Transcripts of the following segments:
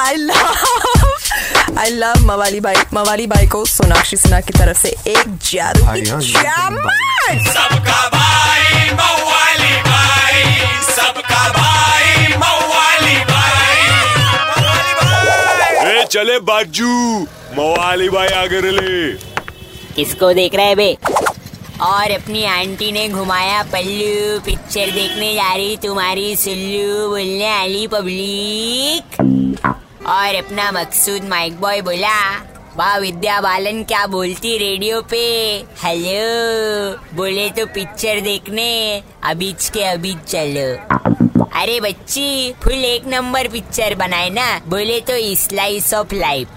I love I love मवाली बाई मवाली बाई को सोनाक्षी सिन्हा की तरफ़ से एक जादू की सबका भाई मवाली भाई सबका भाई मवाली भाई ए चले बाजू। मवाली भाई आगे ले किसको देख रहे हैं बे? और अपनी आंटी ने घुमाया पल्लू। पिक्चर देखने जा रही तुम्हारी सुल्लू बोलने वाली पब्लिक। और अपना मकसूद माइक बॉय बोला, वाह विद्या बालन, क्या बोलती रेडियो पे? हेलो बोले तो पिक्चर देखने। अबीच के अबीच चलो। अरे बच्ची फुल एक नंबर पिक्चर बनाए ना? बोले तो स्लाइस ऑफ़ लाइफ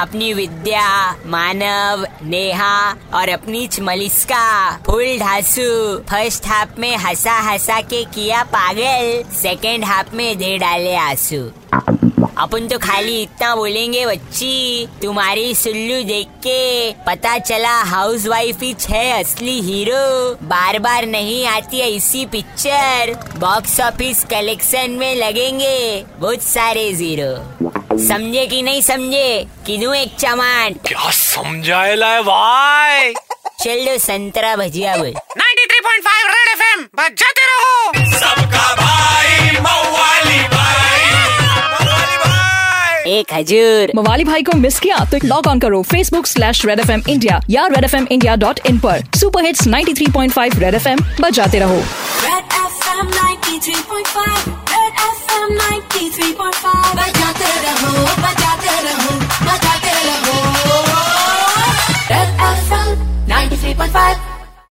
अपनी विद्या, मानव, नेहा और अपनी मलिस्का फुल ढासू। फ़र्स्ट हाफ़ में हंसा हंसा के किया पागल सेकेंड हाफ़ में दे डाले आँसू। अपन तो खाली इतना बोलेंगे बच्ची। तुम्हारी सुल्लू देख के पता चला हाउस वाइफ ही है असली हीरो बार बार नहीं आती है इसी पिक्चर बॉक्स ऑफ़िस कलेक्शन में लगेंगे बहुत सारे ज़ीरो समझे कि नहीं समझे? कि दूँ एक चमाट क्या समझाएला है भाई? चल दो संतरा भजिया बोल। 93.5 रेड एफएम बजाते रहो। एक हजूर मवाली भाई को मिस किया तो लॉग ऑन करो Facebook slash red F M India या red F M India dot in पर। Super hits 93.5 red F M बजाते रहो। Red FM 93.5 Red FM 93.5 बजाते रहो बजाते रहो बजाते रहो। Red FM 93.5